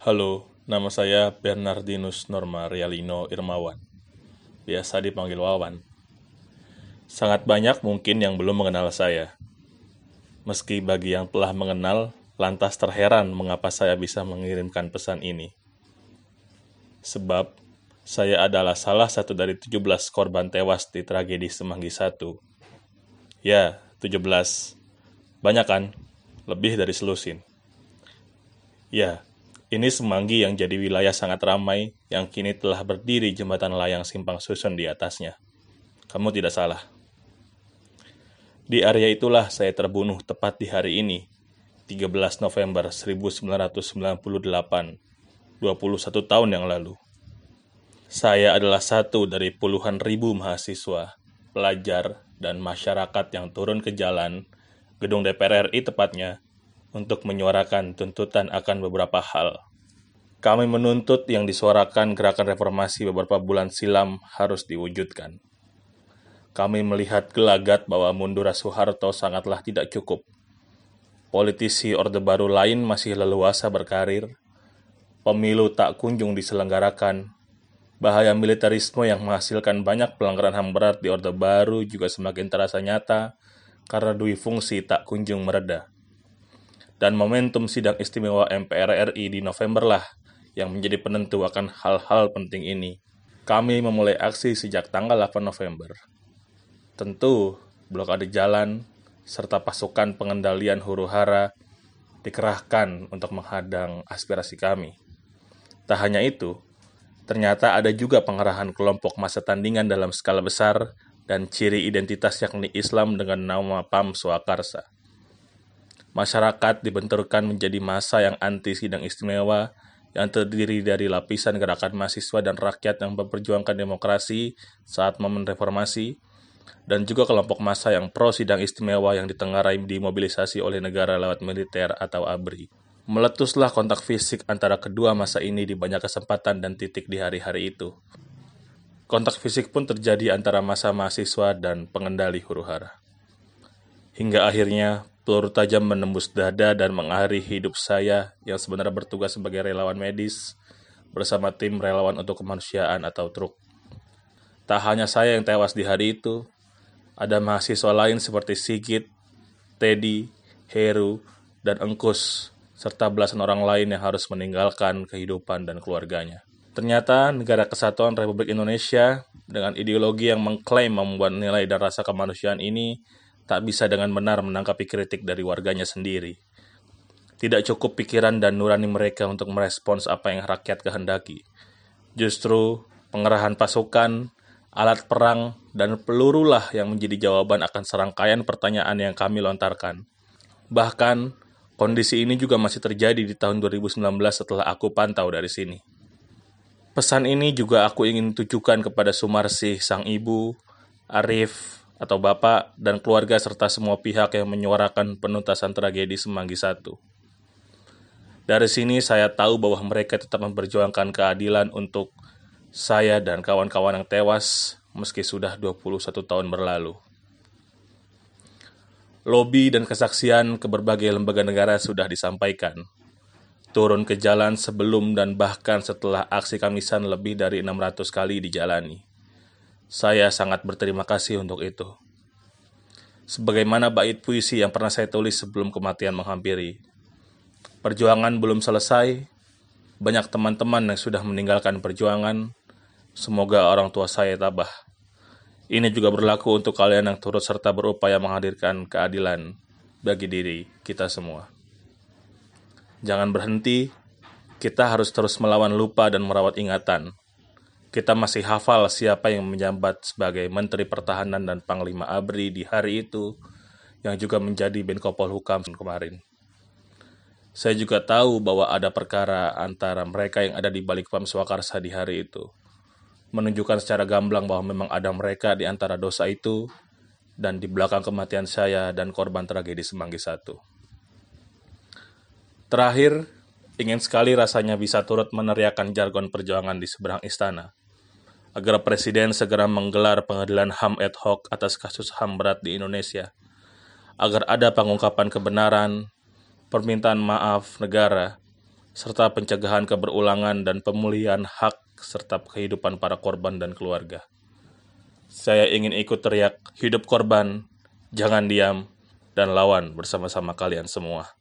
Halo, nama saya Bernardinus Norma Rialino Irmawan. Biasa dipanggil Wawan. Sangat banyak mungkin yang belum mengenal saya. Meski bagi yang telah mengenal, lantas terheran mengapa saya bisa mengirimkan pesan ini. Sebab, saya adalah salah satu dari 17 korban tewas di tragedi Semanggi 1. Ya, 17. Banyak kan? Lebih dari selusin. Ya, ini Semanggi yang jadi wilayah sangat ramai yang kini telah berdiri jembatan layang simpang susun di atasnya. Kamu tidak salah. Di area itulah saya terbunuh tepat di hari ini, 13 November 1998, 21 tahun yang lalu. Saya adalah satu dari puluhan ribu mahasiswa, pelajar, dan masyarakat yang turun ke jalan, gedung DPR RI tepatnya, untuk menyuarakan tuntutan akan beberapa hal. Kami menuntut yang disuarakan gerakan reformasi beberapa bulan silam harus diwujudkan. Kami melihat gelagat bahwa mundur Soeharto sangatlah tidak cukup. Politisi Orde Baru lain masih leluasa berkarir. Pemilu tak kunjung diselenggarakan. Bahaya militerisme yang menghasilkan banyak pelanggaran HAM berat di Orde Baru juga semakin terasa nyata karena dui fungsi tak kunjung mereda dan momentum sidang istimewa MPR RI di November lah yang menjadi penentu akan hal-hal penting ini. Kami memulai aksi sejak tanggal 8 November. Tentu, blokade jalan serta pasukan pengendalian huru-hara dikerahkan untuk menghadang aspirasi kami. Tak hanya itu, ternyata ada juga pengerahan kelompok masa tandingan dalam skala besar dan ciri identitas yakni Islam dengan nama PAM Swakarsa masyarakat dibenturkan menjadi masa yang anti sidang istimewa yang terdiri dari lapisan gerakan mahasiswa dan rakyat yang memperjuangkan demokrasi saat momen reformasi, dan juga kelompok massa yang pro sidang istimewa yang ditengarai dimobilisasi oleh negara lewat militer atau ABRI. Meletuslah kontak fisik antara kedua masa ini di banyak kesempatan dan titik di hari-hari itu. Kontak fisik pun terjadi antara masa mahasiswa dan pengendali huru hara. Hingga akhirnya Peluru tajam menembus dada dan mengakhiri hidup saya yang sebenarnya bertugas sebagai relawan medis bersama tim relawan untuk kemanusiaan atau truk. Tak hanya saya yang tewas di hari itu, ada mahasiswa lain seperti Sigit, Teddy, Heru, dan Engkus, serta belasan orang lain yang harus meninggalkan kehidupan dan keluarganya. Ternyata negara kesatuan Republik Indonesia dengan ideologi yang mengklaim membuat nilai dan rasa kemanusiaan ini tak bisa dengan benar menangkapi kritik dari warganya sendiri. Tidak cukup pikiran dan nurani mereka untuk merespons apa yang rakyat kehendaki. Justru pengerahan pasukan, alat perang, dan pelurulah yang menjadi jawaban akan serangkaian pertanyaan yang kami lontarkan. Bahkan, kondisi ini juga masih terjadi di tahun 2019 setelah aku pantau dari sini. Pesan ini juga aku ingin tujukan kepada Sumarsih, sang ibu, Arif, atau bapak dan keluarga serta semua pihak yang menyuarakan penuntasan tragedi Semanggi I. Dari sini saya tahu bahwa mereka tetap memperjuangkan keadilan untuk saya dan kawan-kawan yang tewas meski sudah 21 tahun berlalu. Lobby dan kesaksian ke berbagai lembaga negara sudah disampaikan. Turun ke jalan sebelum dan bahkan setelah aksi kamisan lebih dari 600 kali dijalani saya sangat berterima kasih untuk itu. Sebagaimana bait puisi yang pernah saya tulis sebelum kematian menghampiri. Perjuangan belum selesai, banyak teman-teman yang sudah meninggalkan perjuangan. Semoga orang tua saya tabah. Ini juga berlaku untuk kalian yang turut serta berupaya menghadirkan keadilan bagi diri kita semua. Jangan berhenti, kita harus terus melawan lupa dan merawat ingatan kita masih hafal siapa yang menjabat sebagai Menteri Pertahanan dan Panglima ABRI di hari itu, yang juga menjadi Menko Polhukam kemarin. Saya juga tahu bahwa ada perkara antara mereka yang ada di balik PAM Swakarsa di hari itu, menunjukkan secara gamblang bahwa memang ada mereka di antara dosa itu dan di belakang kematian saya dan korban tragedi Semanggi I. Terakhir, ingin sekali rasanya bisa turut meneriakan jargon perjuangan di seberang istana agar Presiden segera menggelar pengadilan HAM ad hoc atas kasus HAM berat di Indonesia, agar ada pengungkapan kebenaran, permintaan maaf negara, serta pencegahan keberulangan dan pemulihan hak serta kehidupan para korban dan keluarga. Saya ingin ikut teriak, hidup korban, jangan diam, dan lawan bersama-sama kalian semua.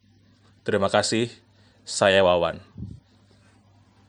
Terima kasih, saya Wawan.